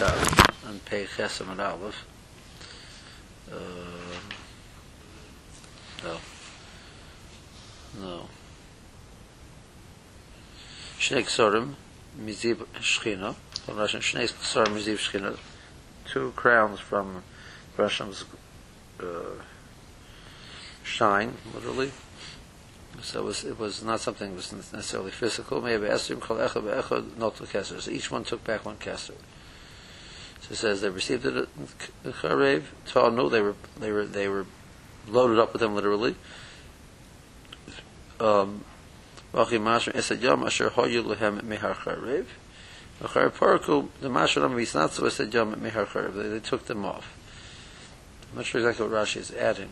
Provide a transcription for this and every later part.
Yichar on Pei Chesam and Aleph. Uh, no. No. Shnei Ksorim, Miziv Shechina, from Russian, Shnei Ksorim, Miziv Shechina, two crowns from Russian's uh, shine, literally. So it was, it was not something that was necessarily physical. Maybe Esrim Kol Echad Be'echad Not Keser. So each one took back one Keser. So it says they received it at Charev. Tanu, they were, they were, they were loaded up with them literally. Um, Vachi Mashra Esad Yom Asher Hoyu Lehem Mehar Charev. Achar Paraku, the Mashra Lam Visnatsu Esad Yom Mehar Charev. They, took them off. I'm not sure exactly what Rashi is adding.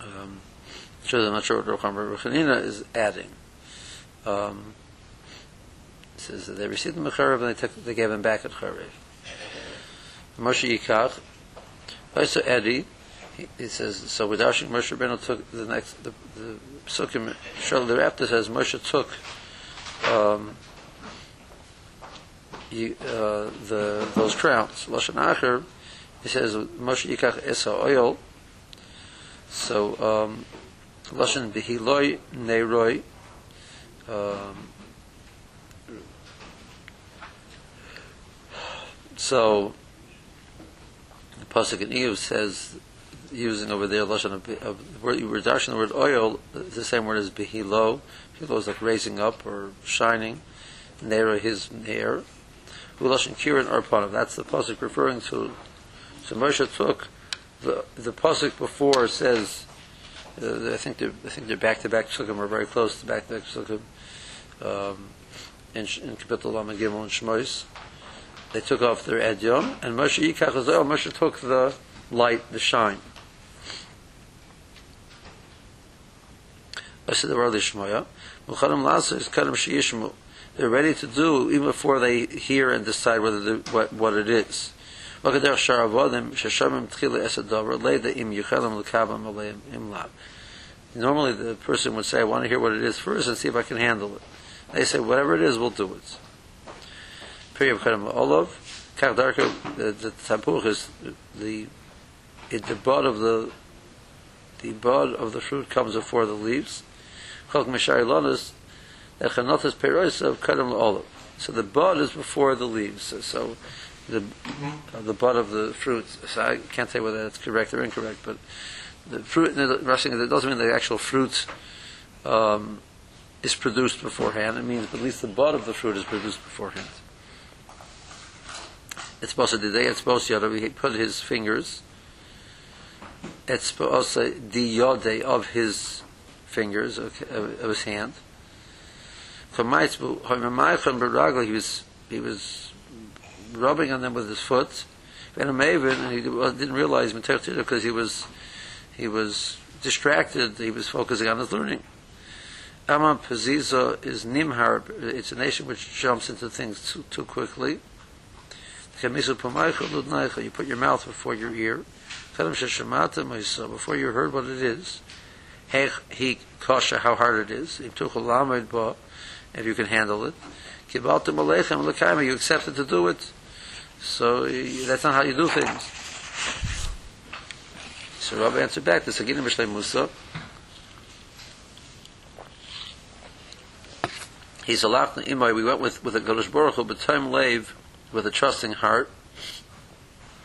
Um, sure, I'm not sure what Rocham Rechanina is adding. Um, it says that they received the Mecharev and they, took, they gave them back at Charev. Moshe Yikach, also Eddie, he, he says, so with Darshik Moshe Rabbeinu took the next, the, the Sukkim, shortly thereafter says Moshe took um, you, uh, the those crowns. Lashon Acher, he says Moshe Yikach Esa oil. So um, Lashon Behiloi Neiroi. Um, so the pasuk in Eve says, using over there lashon of, of word you were the word oil, the same word as behilo. Behilo is like raising up or shining. Nera his hair. Ulashon kirin arpanav. That's the pasuk referring to. So Moshe took the the pasuk before says. Uh, I think they're I think they're back to back psukim are very close to back to back psukim. Um, in in Kapitel Lam and Gimel and Shmois, they took off their edyom, and Moshe Yikach Moshe took the light, the shine. They're ready to do even before they hear and decide whether the, what, what it is. Normally, the person would say, "I want to hear what it is first and see if I can handle it." They say, "Whatever it is, we'll do it." Period Kadam Olav, Kach Darka, the, the is the, it, the bud of the, the bud of the fruit comes before the leaves. Chok Meshari Lonas, the Chanotas Perois of Kadam Olav. So the bud is before the leaves. So, so the uh, the bud of the fruit. So I can't say whether that's correct or incorrect, but the fruit. In the rushing it doesn't mean the actual fruit um, is produced beforehand. It means at least the bud of the fruit is produced beforehand. Today. It's supposed to he put his fingers. The yode of his fingers of, of his hand. He was he was rubbing on them with his foot. And Maven, he didn't realize because he was he was distracted. He was focusing on his learning. Amam Paziza is Nimhar. It's a nation which jumps into things too, too quickly. You put your mouth before your ear. Before you heard what it is. He kasha how hard it is. If you can handle it. You accepted to do it. So that's not how you do things. So Rabbi answered back, Saginim Mishlei Musa. He's a imay. We went with with a Godosh Baruch Hu, but time lave with a trusting heart,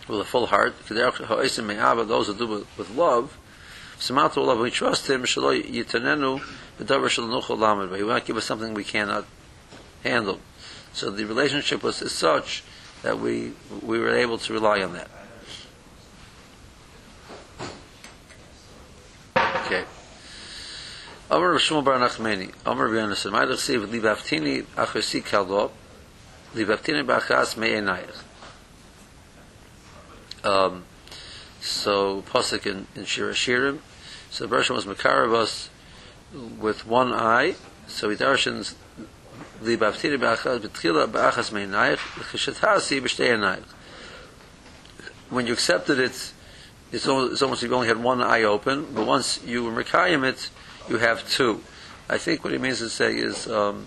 with a full heart. Those who do with, with love. We trust him. Shaloi he will not give us something we cannot handle. So the relationship was as such that we we were able to rely on that. Okay. Amar Shmuel Bar Nachmani, Amar Yonasan, Ma'ad Chsiv Libaftini Achasi Kaldo, Libaftini Bachas Me'enayich. Um, so Pasuk in, in Shira Shirim, so the version was Makarabas with one eye, so he darshans Libaftini Bachas Betchila Bachas Me'enayich, Cheshatasi B'shtei. When you accepted it, it's almost, it's almost you only had one eye open, but once you were it, you have two. I think what he means to say is um,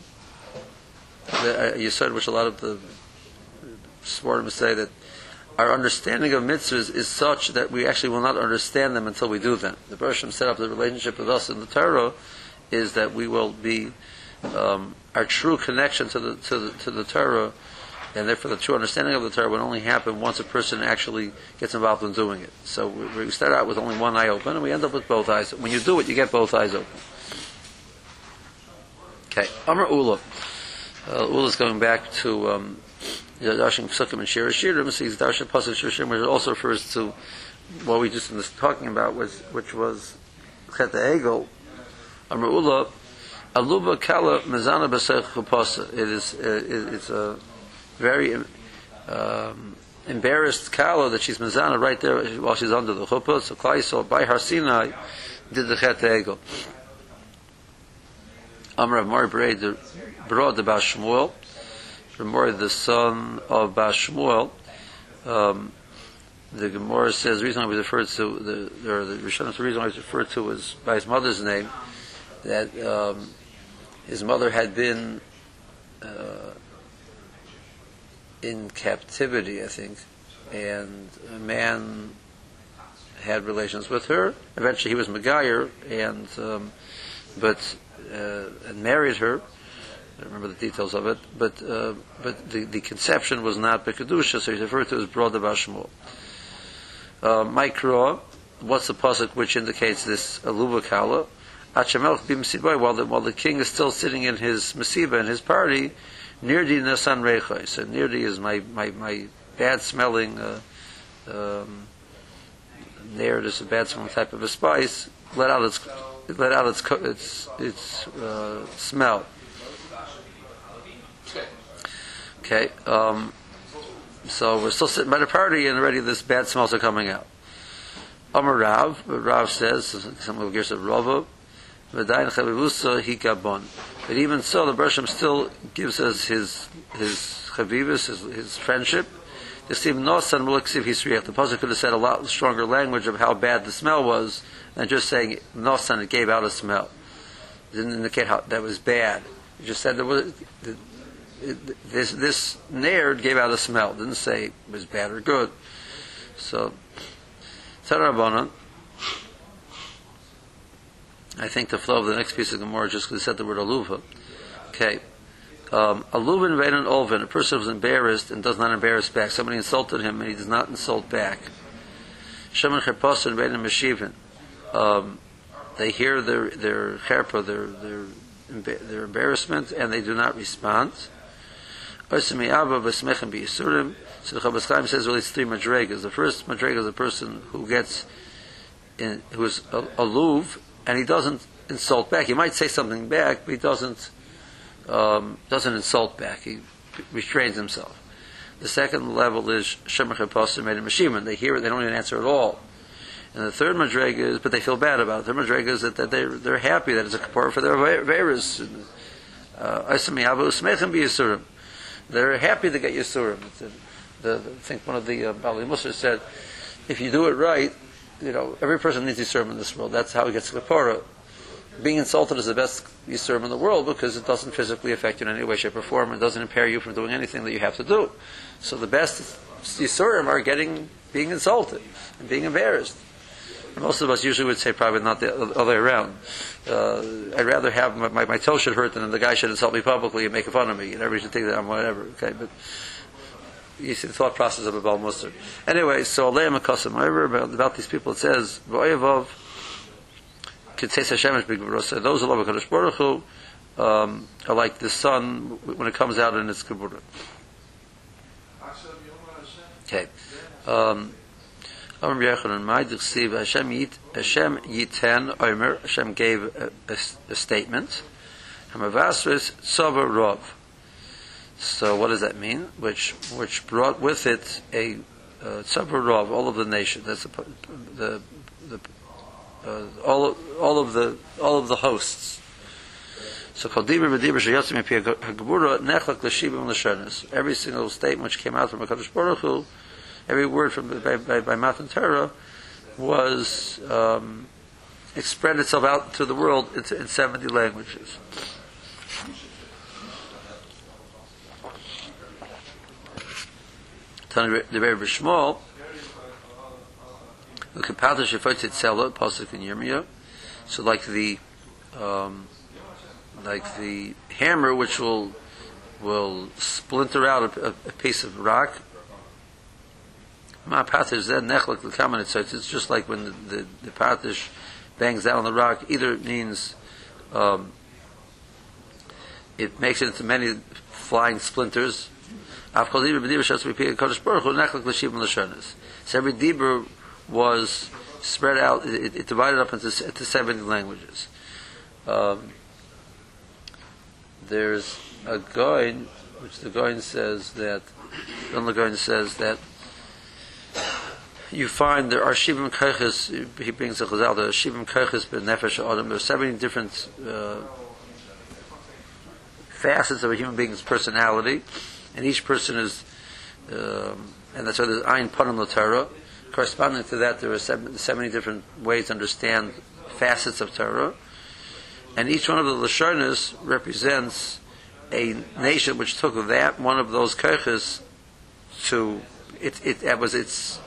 you said which a lot of the Svarim say that our understanding of mitzvahs is such that we actually will not understand them until we do them. The Bershom set up the relationship with us in the Torah is that we will be um, our true connection to the to the to the Torah, and therefore the true understanding of the Torah would only happen once a person actually gets involved in doing it. So we, we start out with only one eye open, and we end up with both eyes. When you do it, you get both eyes open. Okay, Amr Ula. Uh, Ula is going back to um, Darshan Psukim and Shir Shirim. Sees Darshan Pasuk Shir Shirim, which also refers to what we just was talking about, was which was Chet Egel. Amr Ula. Aluba Kala Mezana Basech Chupasa. It is uh, it's a very um, embarrassed Kala that she's Mezana right there while she's under the chuppah. So Klai by Har Sinai did the Chet Egel. Amr of Mori brought the Bashmuel. Mori, the son of Bashmuel. Um, the Gemara says the reason I was referred to the or the Rishon, the reason I was referred to was by his mother's name that um, his mother had been uh, in captivity, I think, and a man had relations with her. Eventually, he was Megayer, and um, but and married her. I don't remember the details of it, but uh, but the, the conception was not Bekadusha, so he's referred to as Broad Bashmul. Uh, Mikra, what's the pasuk which indicates this aluva kala? while the, while the king is still sitting in his masiba in his party, Nirdi Nasan Rechai. So Nirdi is my, my, my bad smelling, uh, um, Nird is a bad smelling type of a spice, let out its, let out its, its, its uh, smell. Okay, um, so we're still sitting by the party and already this bad smells are coming out. Amar Rav, Rav says, some of the Rava, V'dayin chavivusa hikabon. But even so, the Bershom still gives us his his chavivus, his, his friendship. The seem nosan muliksiv hisriach. The pasuk could have said a lot stronger language of how bad the smell was than just saying nosan. It gave out a smell. It didn't indicate how that was bad. It just said there was this this nair gave out a smell. It didn't say it was bad or good. So, Tzarabonon. I think the flow of the next piece of Gemara just because said the word aluva. Okay. Um, aluvin vein olvin, a person who's embarrassed and does not embarrass back. Somebody insulted him and he does not insult back. Shemin cherposin vein meshivin. Um, they hear their their cherpa, their their their embarrassment, and they do not respond. So the Chofetz Chaim says really it's three madregas. The first madrega is a person who gets in, who is aluv and he doesn't insult back. He might say something back, but he doesn't um, doesn't insult back. He restrains himself. The second level is Shemach Apostle. They hear it, they don't even answer at all. And the third madrega is, but they feel bad about it. The third madrega is that, that they're, they're happy that it's a kapara for their veras. Uh, they're happy to get Yisurim. The, the, I think one of the uh, Bali Musa said, if you do it right, you know, every person needs Yisurim in this world. That's how he gets kapara. Being insulted is the best Yisurim in the world because it doesn't physically affect you in any way, shape, or form. It doesn't impair you from doing anything that you have to do. So the best Yisurim are getting, being insulted and being embarrassed. Most of us usually would say probably not the other way around. Uh, I'd rather have my, my, my, toe should hurt than the guy should insult me publicly and make fun of me. And everybody should think that I'm whatever. Okay, but you see the thought process of a Baal Musar. Anyway, so Aleim Akasim, about, about these people, it says, V'oyevav, Kitzeis Hashem is big Those who love HaKadosh Baruch Hu, um, are like the sun when it comes out in its Kabura. Okay. Um, Amr my Hashem Yit, Hashem Yiten Omer, Hashem gave a, a, a statement. Hamavasris Tzava Rov. So what does that mean? Which which brought with it a tzavur of all of the nation. That's the the, the uh, all of, all of the all of the hosts. So Every single statement which came out from Hakadosh Baruch Hu, every word from by, by, by Matan Torah was um, spread itself out to the world in, in seventy languages. The very Shmuel. Look at Pata Shefot Tzela, Pasuk in Yirmiyah. So like the, um, like the hammer which will will splinter out a, a piece of rock. Ma patish zed nechlek l'kamen so it's just like when the, the, the bangs down on the rock. Either it means um, it makes it into many flying splinters. So every dibur was spread out. It, it divided up into, into seven languages. Um, there's a Goin, which the Goin says that, the Goin says that you find there are Shivim Keiches, he brings a Chazal, there are Shivim Keiches ben Nefesh Adam, there are seven different uh, facets of a human being's personality, and each person is, um, and that's why there's Ein Panim Torah. Corresponding to that, there are seven, 70 different ways to understand facets of Torah, and each one of the Lashonas represents a nation which took that one of those kirches to it, it that was its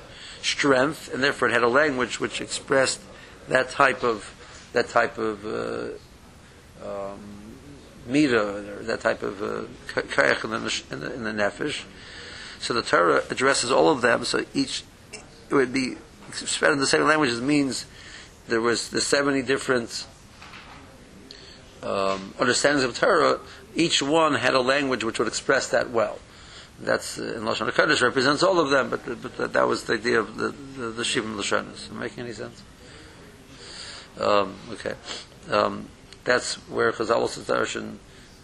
strength, and therefore it had a language which expressed that type of that type of uh, um, mira, that type of uh, kayach in the, in, the, in the nefesh. So the Torah addresses all of them. So each it would be spread in the same languages means there was the seventy different um, understandings of Torah each one had a language which would express that well. That's uh, in Lashon Hakodesh represents all of them, but, but that, that was the idea of the the, the Shivim Lashonis. Making any sense? Um, okay, um, that's where Chazal was darshan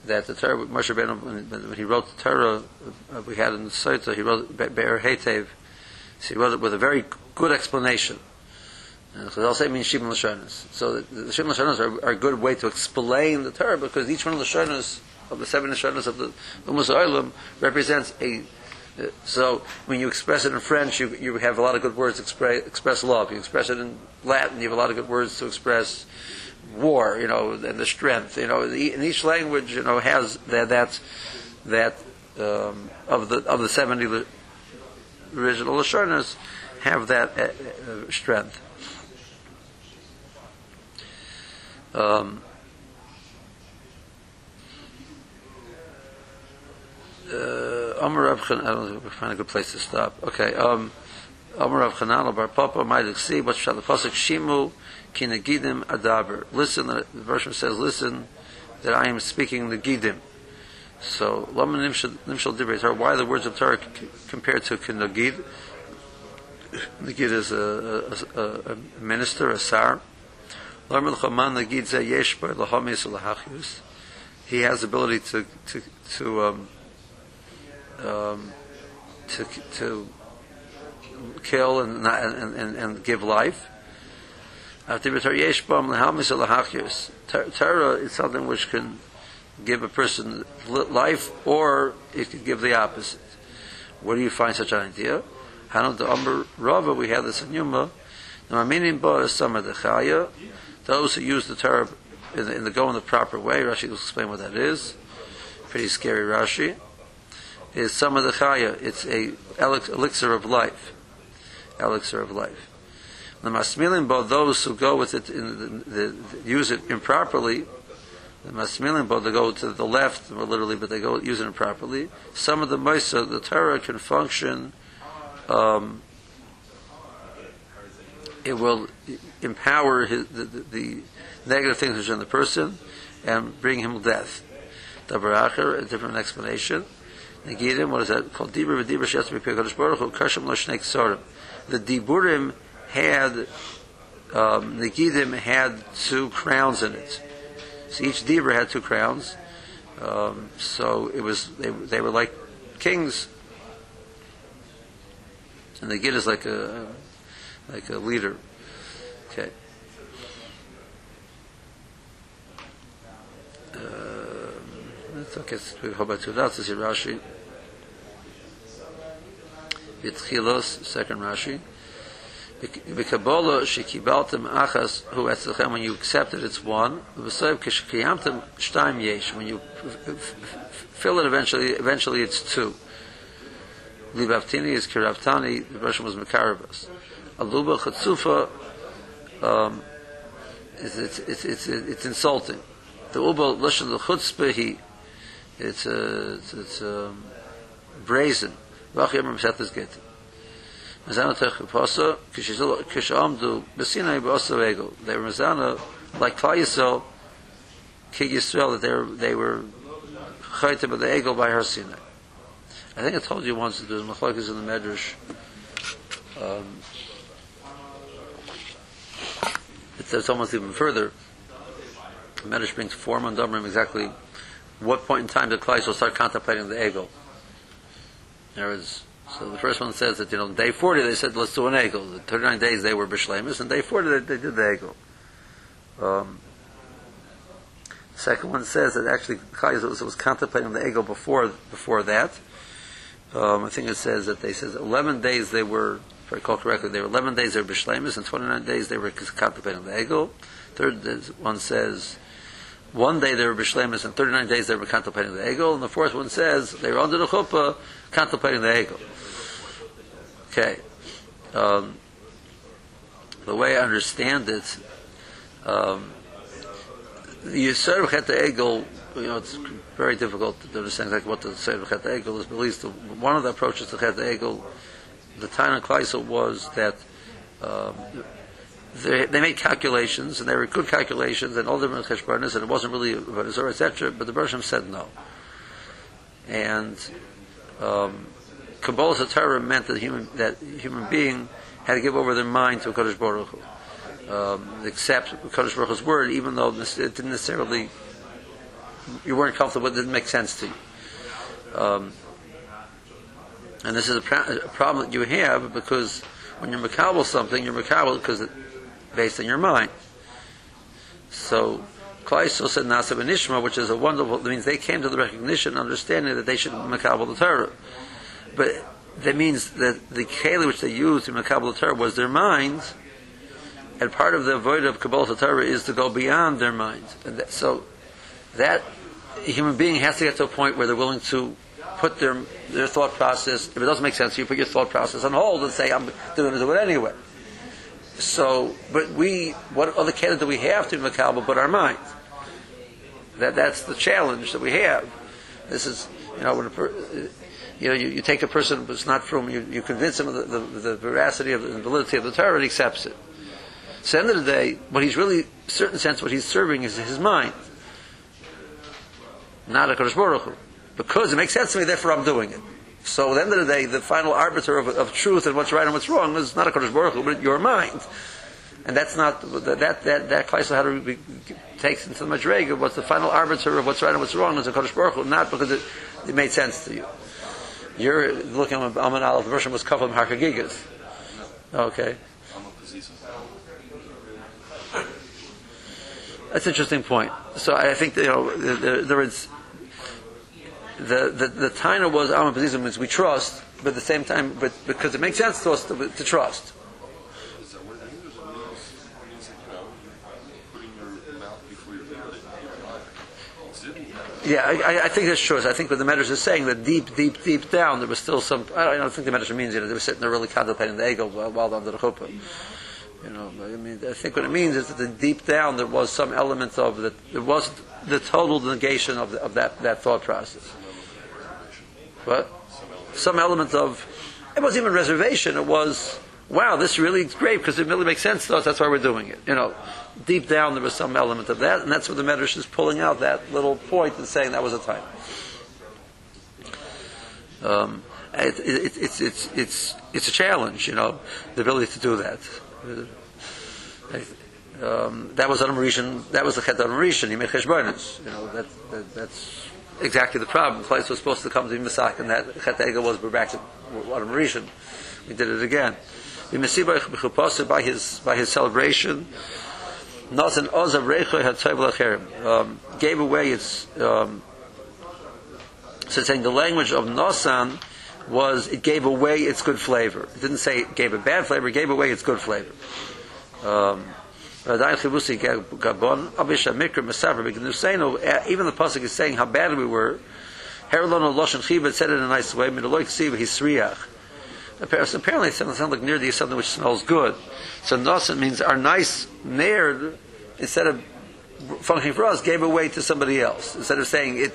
that the Torah Moshe Rabbeinu when, when he wrote the Torah uh, we had in the Sota he wrote Be'er Hetev, so he wrote it with a very good explanation. And Chazal say means Shivim Lashonis. So the, the Shivim Lashonis are, are a good way to explain the Torah because each one of the Lashonis of the seven Nishanas of the Umas represents a. Uh, so when you express it in French, you, you have a lot of good words to express, express love. You express it in Latin, you have a lot of good words to express war, you know, and the strength. You know, the, and each language, you know, has that that that um, of the of the seventy original Lashonas have that uh, uh, strength. Um, Amar Rav I don't know if find a good place to stop. Okay. Um, Amar Rav Chanana Bar Papa see what shall the pasuk Shimu Kinagidim Adaber. Listen, the version says, listen that I am speaking the Gidim. So, Lama Nimshal Dibret why the words of Torah compared to Kinagid? Nagid is a, a, a, minister, a sar. Lama Chaman Nagid Zeh Yesh Bar Lahachus. He has ability to, to, to um, um, to, to kill and, and, and, and give life. Torah is something which can give a person life, or it can give the opposite. Where do you find such an idea? The Rava, we have this in Yuma. Those who use the Torah in the, in the go in the proper way, Rashi will explain what that is. Pretty scary Rashi is some of the chaya. It's a elixir of life. Elixir of life. The masmilim bo those who go with it, in the, the, the, use it improperly. The masmilim bo they go to the left, literally, but they go use it improperly. Some of the moisa, the Torah can function. Um, it will empower his, the, the, the, negative things which are in the person and bring him death. Dabar a different explanation. Negidim, what is that called? Dibur v'dibur b'pei Kadosh Baruch Hu kasham lo shnei ksorim. The Diburim had um, Negidim had two crowns in it. So each Dibur had two crowns. Um, so it was they, they were like kings, and the Gid is like a like a leader. Okay. Uh, let's look at how about two dots. This is Rashi. B'tchilos, second Rashi. B'kabbalah shekibaltem achas hu etzlechem, when you accept it, it's one. B'soyev kishkiyamtem shtaim yesh, when you fill it eventually, eventually it's two. Libaftini is Kiraftani, the Russian was Makarabas. Aluba Chatsufa, um, it's, it's, it's, it's, it's insulting. The Uba Lashon the he, it's, uh, it's, it's um, brazen. Vach Yom Mesat is Gete. Mazana Tech Pasa, Kishamdu, Besinai Basa Ego. They were Mazana, like Klai Yisrael, Ki Yisrael, that they were, they were Chayte by the Ego by Har Sinai. I think I told you once that there's machlokes in the Medrash. Um, it's, almost even further. The Medrash brings four mandamrim exactly what point in time did Klai will start contemplating the ego. There is so the first one says that you know day forty they said let's do an ego. The thirty nine days they were bishlemus, and day forty they, they did the ego. Um, second one says that actually Klai was, was contemplating the ego before before that. Um, I think it says that they says 11 days they were, if I recall correctly, they were 11 days they were bishlemis, and 29 days they were contemplating the ego. Third one says one day they were bishlemis, and 39 days they were contemplating the ego. And the fourth one says they were under the chuppah contemplating the ego. Okay. Um, the way I understand it, um, the Yisrael the Egel you know, it's very difficult to understand exactly what the Seder Chet Egel is, but at least the, one of the approaches to Chet Egel, the Taina Kleisel was that um, they, they made calculations, and they were good calculations, and all the cheshbonis, and it wasn't really Azor, etc., but the Bershom said no. And um, Kabbalah meant that human, that human being had to give over their mind to Kodesh Baruch Hu. Um, accept Kodesh Baruch Hu's word, even though it didn't necessarily you weren't comfortable, it didn't make sense to you. Um, and this is a, a, problem that you have because when you're makabel something, you're makabel because based on your mind. So, Klaiso said Nasa Benishma, which is a wonderful, that means they came to the recognition, understanding that they should makabel the Torah. But that means that the keli which they used to makabel the Torah was their minds, and part of the void of Kabbalah Torah is to go beyond their minds. And that, so that human being has to get to a point where they're willing to put their their thought process. If it doesn't make sense, you put your thought process on hold and say, "I'm going to do it anyway." So, but we, what other candidate do we have to be Makaba but our mind? That, that's the challenge that we have. This is, you know, when a per, you know, you, you take a person who's not from, you, you convince him of the, the, the veracity of the validity of the Torah, and he accepts it. So, at the end of the day, what he's really, certain sense, what he's serving is his mind not a Kodesh Baruch Hu. Because it makes sense to me, therefore I'm doing it. So at the end of the day, the final arbiter of, of truth and what's right and what's wrong is not a Kodesh Baruch Hu, but your mind. And that's not, that, that, that, that had takes into the Madrega, what's the final arbiter of what's right and what's wrong is a Kodesh Baruch Hu, not because it, it made sense to you. You're looking at Aman Aleph, the version was Kafam Harkagigas. Okay. That's an interesting point. So I think you know there is the the the taina was Pazizim means we trust, but at the same time, but because it makes sense to us to, to trust. Yeah, I, I think that's true. I think what the Medrash is saying that deep, deep, deep down there was still some. I don't think the Medrash means you know they were sitting there really contemplating the ego while, while under the chuppah. You know, I mean, I think what it means is that deep down there was some element of that. There was the total negation of, the, of that, that thought process. But some element of it wasn't even reservation. It was wow, this really is great because it really makes sense to us. That's why we're doing it. You know, deep down there was some element of that, and that's what the Medrash is pulling out that little point and saying that was a time. Um, it, it, it's, it's, it's, it's a challenge, you know, the ability to do that. Um, that was on Mauritian, that was the Chet on Mauritian, he made Cheshbonis. You know, that, that, that's exactly the problem. Place was supposed to come to be Misak, and that Chet Ega was back to on Mauritian. We did it again. We by his by his celebration. Nothing ozav recho had um, gave away its. Um, so saying the language of Nosan was it gave away its good flavor. It didn't say it gave a bad flavor, it gave away its good flavor. Um, Eh, even the pasuk is saying how bad we were, Herlon Loshen Chibet said it in a nice way. Midaloik Siv Hisriach. Apparently, it sounds like near is something which smells good. So Nasan means our nice nair, instead of functioning for us, gave away to somebody else. Instead of saying it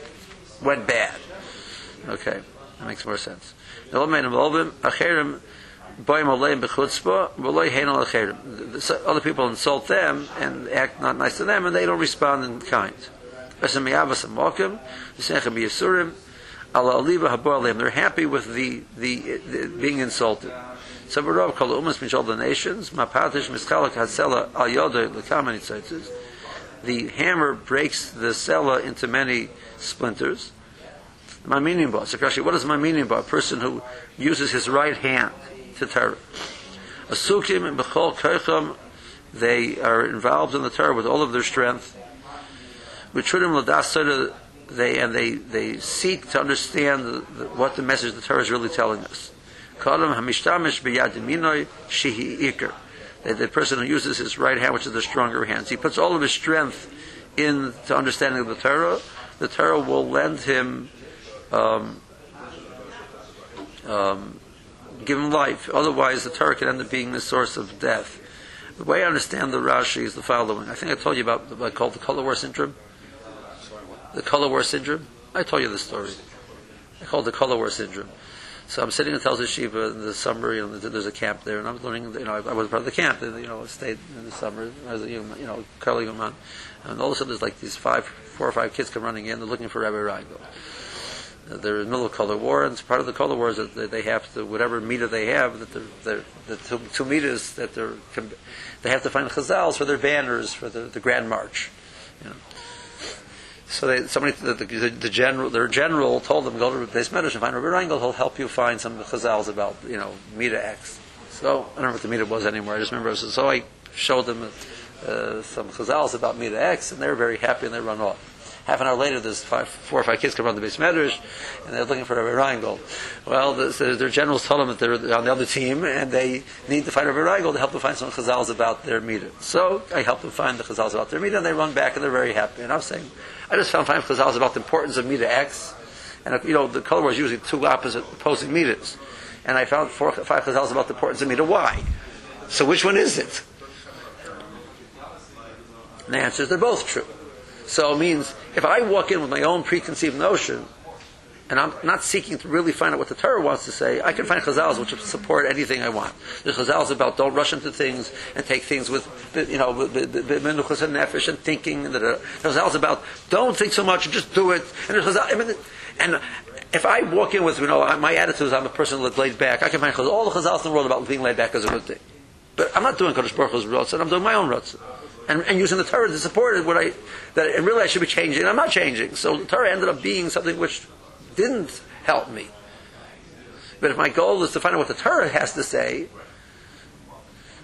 went bad. Okay, that makes more sense. Other people insult them and act not nice to them, and they don't respond in kind. They're happy with the, the, the being insulted. Umas the nations, Mapatish Hasela Al. The hammer breaks the sela into many splinters. My meaning. So what is my meaning bar? A person who uses his right hand to Torah. Asukim and Bechol Kercham, they are involved in the Torah with all of their strength. Vitrudim Ladas they and they, they seek to understand the, what the message the Torah is really telling us. Kalam Hamishtamish B'Yad Shihi Iker. The person who uses his right hand, which is the stronger hands, he puts all of his strength into understanding the Torah. The Torah will lend him, um, um, give him life. Otherwise, the Torah could end up being the source of death. The way I understand the Rashi is the following. I think I told you about what I call the color war syndrome the color war syndrome. I told you the story. I call it the color war syndrome. So I'm sitting in Tel Shiva in the summer. You know, there's a camp there, and I'm learning. You know, I was part of the camp. And, you know, I stayed in the summer. I was, you know, curling them on, and all of a sudden there's like these five, four or five kids come running in. They're looking for Rabbi Reingold. They're in the middle of color war, and it's part of the color war is that they have to whatever meter they have that they're the two, two meters that they're they have to find chazals for their banners for the, the grand march. You know. So they, somebody, the, the, the, general, their general told them, go to Medrash and find Rabbi Reingold, he'll help you find some chazals about, you know, Mita X. So, I don't know what the Mita was anymore, I just remember, so, so I showed them uh, some chazals about Mita X, and they were very happy and they run off. Half an hour later, there's five, four or five kids come around the Beis Medrash, and they're looking for Rabbi Reingold. Well, the, their generals told them that they're on the other team, and they need to find Rabbi Reingold to help them find some chazals about their meter. So, I helped them find the chazals about their meter, and they run back, and they're very happy. And I was saying, I just found five chazals about the importance of meter X, and you know the color was usually two opposite opposing meters, and I found four, five chazals about the importance of meter Y. So which one is it? And the answer is they're both true. So it means if I walk in with my own preconceived notion, and I'm not seeking to really find out what the Torah wants to say, I can find chazals which support anything I want. There's chazals about don't rush into things and take things with, you know, the menuchas and nefesh and thinking. And there's chazals about don't think so much, just do it. And chazals, I mean, and if I walk in with, you know, my attitude is I'm a person that's laid back, I can find all the chazals in the world about being laid back is a good thing. But I'm not doing Kodesh Baruch Hu's and I'm doing my own rutzah. And, and, using the Torah to support it, what I, that and really I should be changing. I'm not changing. So the Torah ended up being something which didn't help me. But if my goal is to find out what the Torah has to say,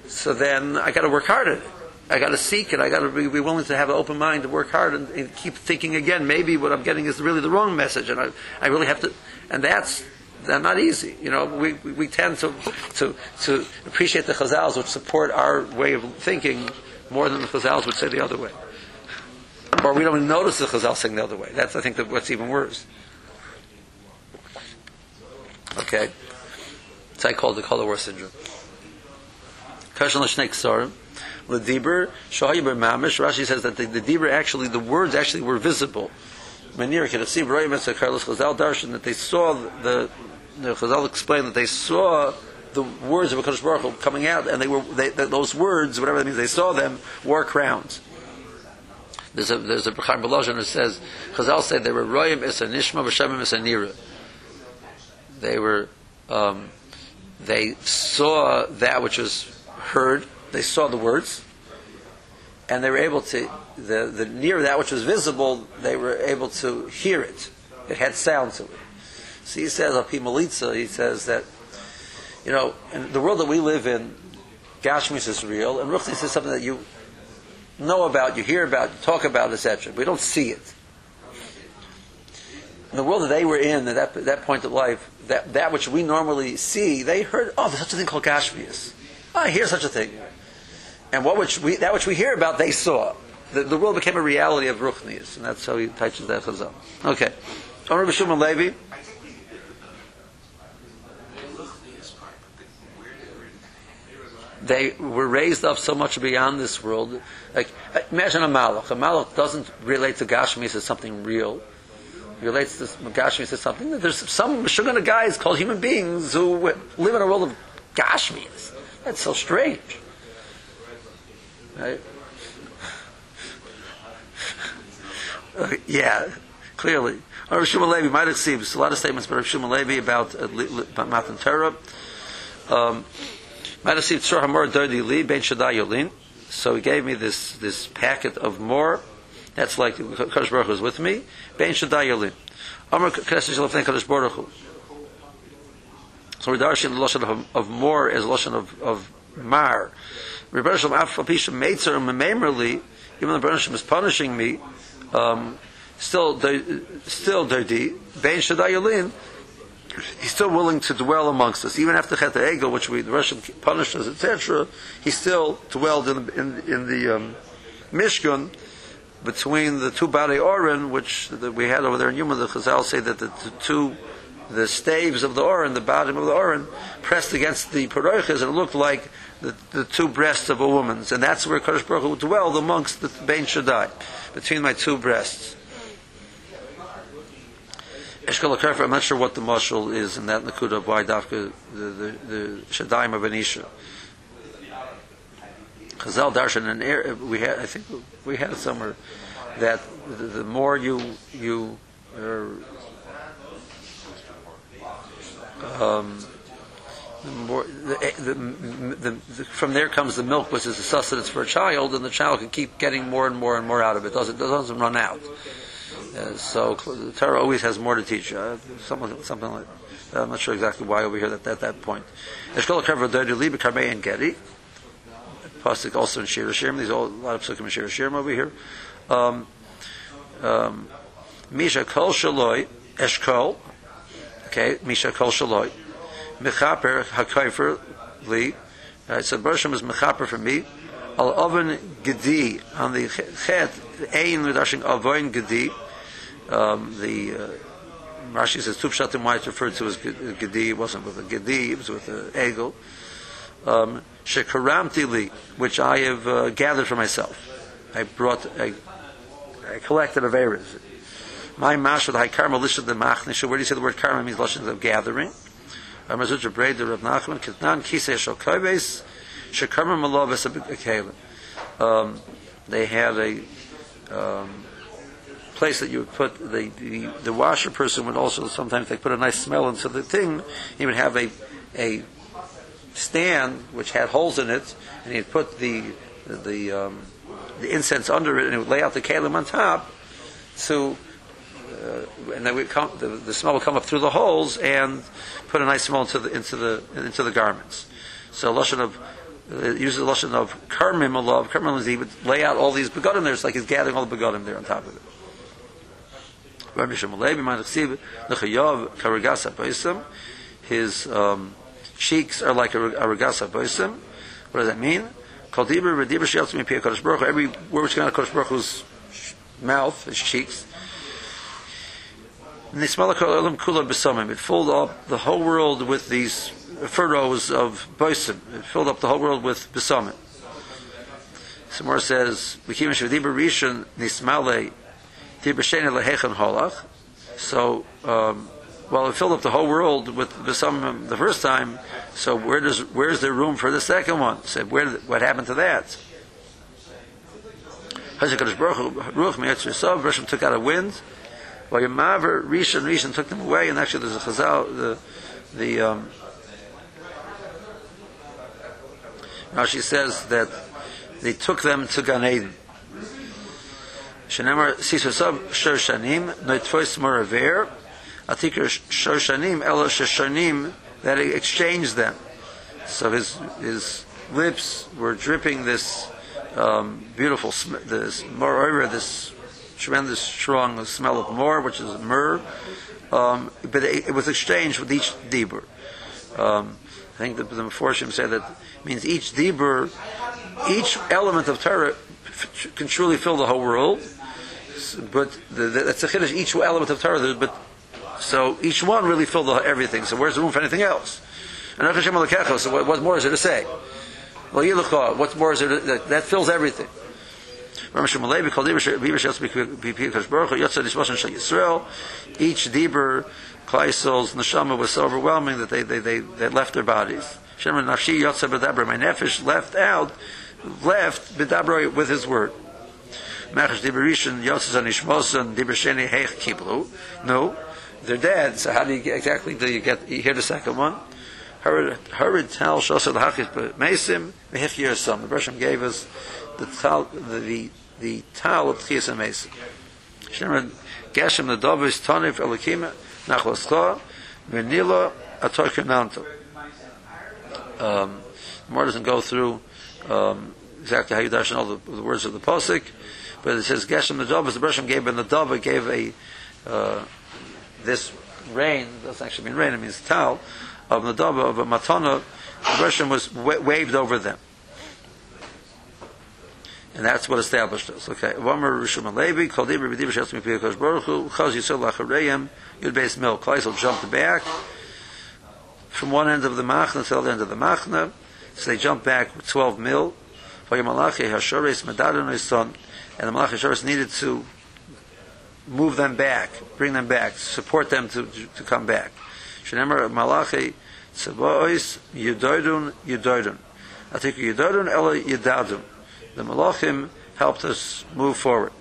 so then I got to work hard at it. I got to seek it. I got to be, be, willing to have an open mind to work hard and, and, keep thinking again. Maybe what I'm getting is really the wrong message, and I, I really have to. And that's that's not easy. You know, we, we, we tend to, to to appreciate the chazals which support our way of thinking more than the chazals would say the other way, or we don't even notice the chazal saying the other way. That's I think that what's even worse. Okay? So I call the color war syndrome. Kashan l'shnei ksarim. The dibur, shahayiber mamish, Rashi says that the, the actually, the words actually were visible. Could have seen Carlos Chazal Darshan that they saw the, the Chazal explained that they saw the words of Hakadosh Baruch Hu coming out, and they were they, those words, whatever that means, they saw them wore crowns. There's a there's a Belozhan who says Chazal said they were Royim es Nishma v'Shemim es Nira they were um, they saw that which was heard. They saw the words, and they were able to the, the near that which was visible. They were able to hear it. It had sound to it. So he says, Api Malitza, he says that you know, in the world that we live in, Gashmis is real, and Ruchnis is something that you know about, you hear about, you talk about, etc. We don't see it in the world that they were in at that, that point of life, that, that which we normally see, they heard, oh, there's such a thing called Gashmias. Oh, I hear such a thing. And what which we, that which we hear about, they saw. The, the world became a reality of Ruchnias, and that's how he touches that chazal. Okay. Amr B'Shimon Levi, they were raised up so much beyond this world. Like, imagine a malach. A malach doesn't relate to Gashmis as something real. He relates to Gashmis as something. There's some Shugana guys called human beings who live in a world of Gashmis. That's so strange. Right? Uh, yeah, clearly. Rav Shimon Levi might have seen a lot of statements by Rav Levi about, uh, about Matan Torah. Um, So he gave me this this packet of more. That's like Kadosh Baruch Hu is with me. Ben Shaddai Yolin. Amar Knesset Baruch Hu. So we're darshan the lashon of, of more as lashon of, of mar. Rebbe Shalom Afal Meitzer even the Rebbe is punishing me, um, still still dirty. Ben Shaddai Yolin he's still willing to dwell amongst us, even after Chet Egel, which we the Russian punished us, etc. He still dwelled in in, in the um, Mishkan between the two Bari Oren, which we had over there in Yuma. The Chazal say that the, the, two the staves of the Oren, the bottom of the Oren, pressed against the Paroiches, and it looked like the, the two breasts of a woman's, and that's where Kadosh Baruch Hu dwelled amongst the Bein Shaddai, between my two breasts. Eshkol I'm not sure what the mushal is in that Nakuda of why Dafka, the, the, the Shadaim of Anisha. Chazal Darshan and air, we had, I think we had somewhere, that the, the more you, you are, um, the more, the, the, from there comes the milk, which is the sustenance for a child, and the child can keep getting more and more and more out of it. Doesn't, doesn't run out. Uh, so the Torah always has more to teach. Uh, something, something like uh, I'm not sure exactly why over here at that, that point. Pasuk also in Shir Hashem. There's a lot of psukim in Shir Hashem over here. Um, um, Misha Kol Shaloi Eshkol. Okay, Misha Kol Shaloi. Mechaper Hakaifer Li. Uh, so Bershom is Mechaper for me. Al Oven Gedi on the Chet Ein Ridashing Avoin Gedi um, the uh, Rashi says two why it's referred to as gedi. It wasn't with a gedi; it was with a egel. Um, Shekaramti li, which I have uh, gathered for myself. I brought, I, I collected of areas. My mash with karma listed the machnisha. Where do you say the word karma means lashon of gathering? Amazutra braid the Rav Nachman kitnan kisei a Um They had a um, place that you would put the, the, the washer person would also sometimes they put a nice smell into the thing. He would have a a stand which had holes in it, and he'd put the the um, the incense under it, and he would lay out the kalim on top. So, uh, and then come, the, the, smell would come up through the holes and put a nice smell into the into the into the garments. So, lashon of uh, uses the lashon of karmim alav. Karmim is he would lay out all these begodim there. It's like he's gathering all the begodim there on top of it. His um, cheeks are like a Aragasa Boisim. What does that mean? Every word which came out of Kodesh Baruch Hu's mouth, his cheeks. And they smell like Olam Kula B'Samim. It filled up the whole world with these furrows of Boisim. It filled up the whole world with B'Samim. Some says, "V'kim shv'dibur rishon nismale so, um, well, it filled up the whole world with some the first time. So where does where's there room for the second one? So where what happened to that? Ruach took out a wind. Well, your Maver, Rishon, Rishon took them away, and actually there's a Chazal, the, the, um, Rashi says that they took them to Gan Eden. Shenemar Sisusav Shershanim, Noitfois Moraver, Atikar Shershanim, Ella Shershanim, that he exchanged them. So his, his lips were dripping this um, beautiful, sm- this Moraver, this tremendous strong smell of myrrh, which is myrrh, um, but it, it, was exchanged with each dibur. Um, I think the, the Meforshim say that means each dibur, each element of Torah f- can truly fill the whole world, but the, the, that's a chiddush. Each element of Torah, but So each one really filled the, everything. So where's the room for anything else? And Hashem so what, what more is there to say? Well, Yilucha, what more is there to, that, that fills everything. Each Dibur, Kleisel's neshama was so overwhelming that they, they, they, they left their bodies. Shemar Nafshi Yotze B'dabra, my nefesh left out, left B'dabra with his word. Yotze Zanishmosan Heich Kiblu. No, they're dead. So how do you get, exactly do you get? You hear the second one. Shosel Mesim. The Bershom gave us the the the, the tal of Tchias Mesim. Shemar Geshem the Dovis Tonif Elikima Nachlascha Venila Atoikinanto. Um, more doesn't go through um, exactly how you darshan all the, the, words of the posik, but it says Geshem the Dova. The Bershom gave and the Dova gave a uh, this rain doesn't actually mean rain; it means tal of the Dova of a matana. The Bershom was wa- waved over them. And that's what established us. Okay. Vamar Rishon Levi, Kol Dibur B'Dibur Shetz Mipi Kosh Baruch Hu, Chaz Yisrael Lachareim, Yud Beis Mil. Kleisel jumped back from one end of the Machna to the end of the Machna. So they jumped back 12 mil. Vayim Malachi Hashores Medadon Son, and the Malachi Hashores needed to move them back, bring them back, support them to, to come back. Shenemar Malachi Tzabois Yudoidun Yudoidun. I think Yudoidun Ela Yudadun the Malachim helped us move forward.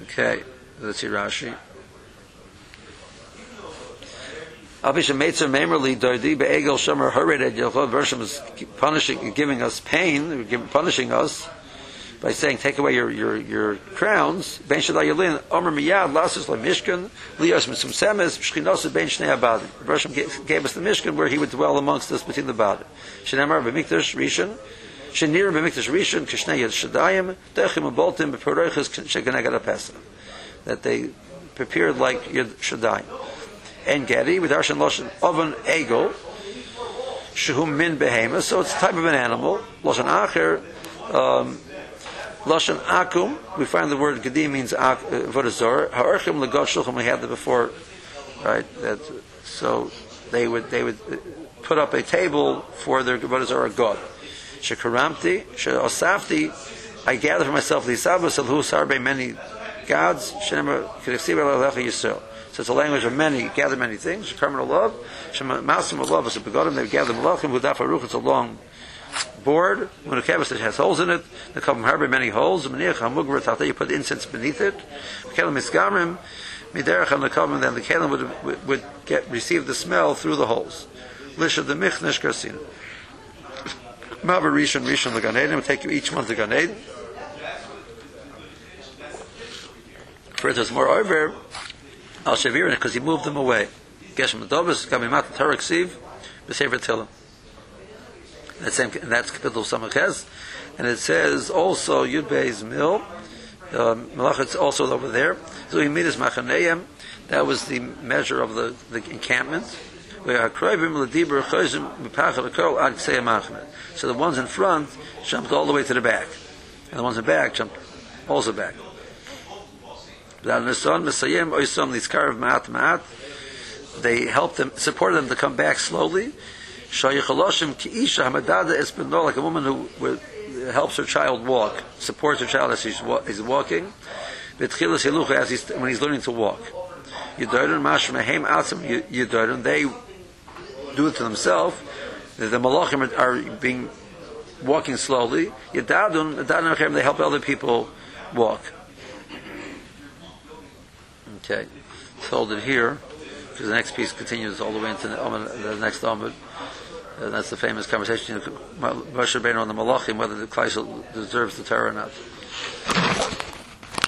Okay, let's see Rashi. Abisha Meitzer Memorly Dardi Be'egel Shomer Hared Ed Yochod Vershim is punishing, giving us pain, punishing us by saying, take away your, your, your crowns. Ben Omer Miyad, Mishkan, Misum Semes, Shchinos Ben Shnei Abadim. Gave us the Mishkan where he would dwell amongst us between the Badim. Shenemar B'mikdash Rishon, Shenir B'mikdash Rishon, Kishnei Yad HaPesach. That they prepared like Yad Shaddayim. And Gedi, with Arshan Loshan, Oven Egel, Shehum Min so it's a type of an animal. Loshan Acher, um, Lashon Akum, we find the word Gedim means Vodazor. Uh, Ha'archim Legoshulchim, we had that before, right? That, so they would, they would put up a table for their Vodazor God. Shekaramti, Sheosafti, I gather for myself the Isabas Alhu Sarbe many gods, Shenema Kedeksiv Alecha Yisrael. So it's a language of many, gather many things. Shekarman love, Shema Masim is a begodim, they gather Malachim, it's a long board when a kevis has holes in it. The kavam harbor many holes. Maniach hamugvar tata. You put incense beneath it. Kelim misgamrim miderach on the. Then the kelim would would get receive the smell through the holes. Lisha the michnesh karsin. Maver rishon rishon the ganeden would take you each month the ganeden. For it was more over al shavirin because he moved them away. Geshem Adobas, Gamimat Tarek Siv, B'Sefer Tilim. That same, and that's capital Samachez. And it says also Yud Beis Mil, um, Malach, also over there. So he made his Machaneim. That was the measure of the, the encampment. So the ones in front jumped all the way to the back. And the ones in the back jumped also back. They helped them, supported them to come back slowly. Shayich ki isha hamadada espino, like a woman who helps her child walk, supports her child as he's, walking. Betchilas hiluch as he's, when he's learning to walk. Yidodon mash mehem atzim yidodon, they do it to themselves. The, malachim are being walking slowly. Yidadon, yidadon they help other people walk. Okay, hold it here because the next piece continues all the way into the, the next Amud. And that's the famous conversation of Moshe Rabbeinu on the Malachim, whether the Kleisel deserves the Torah or not.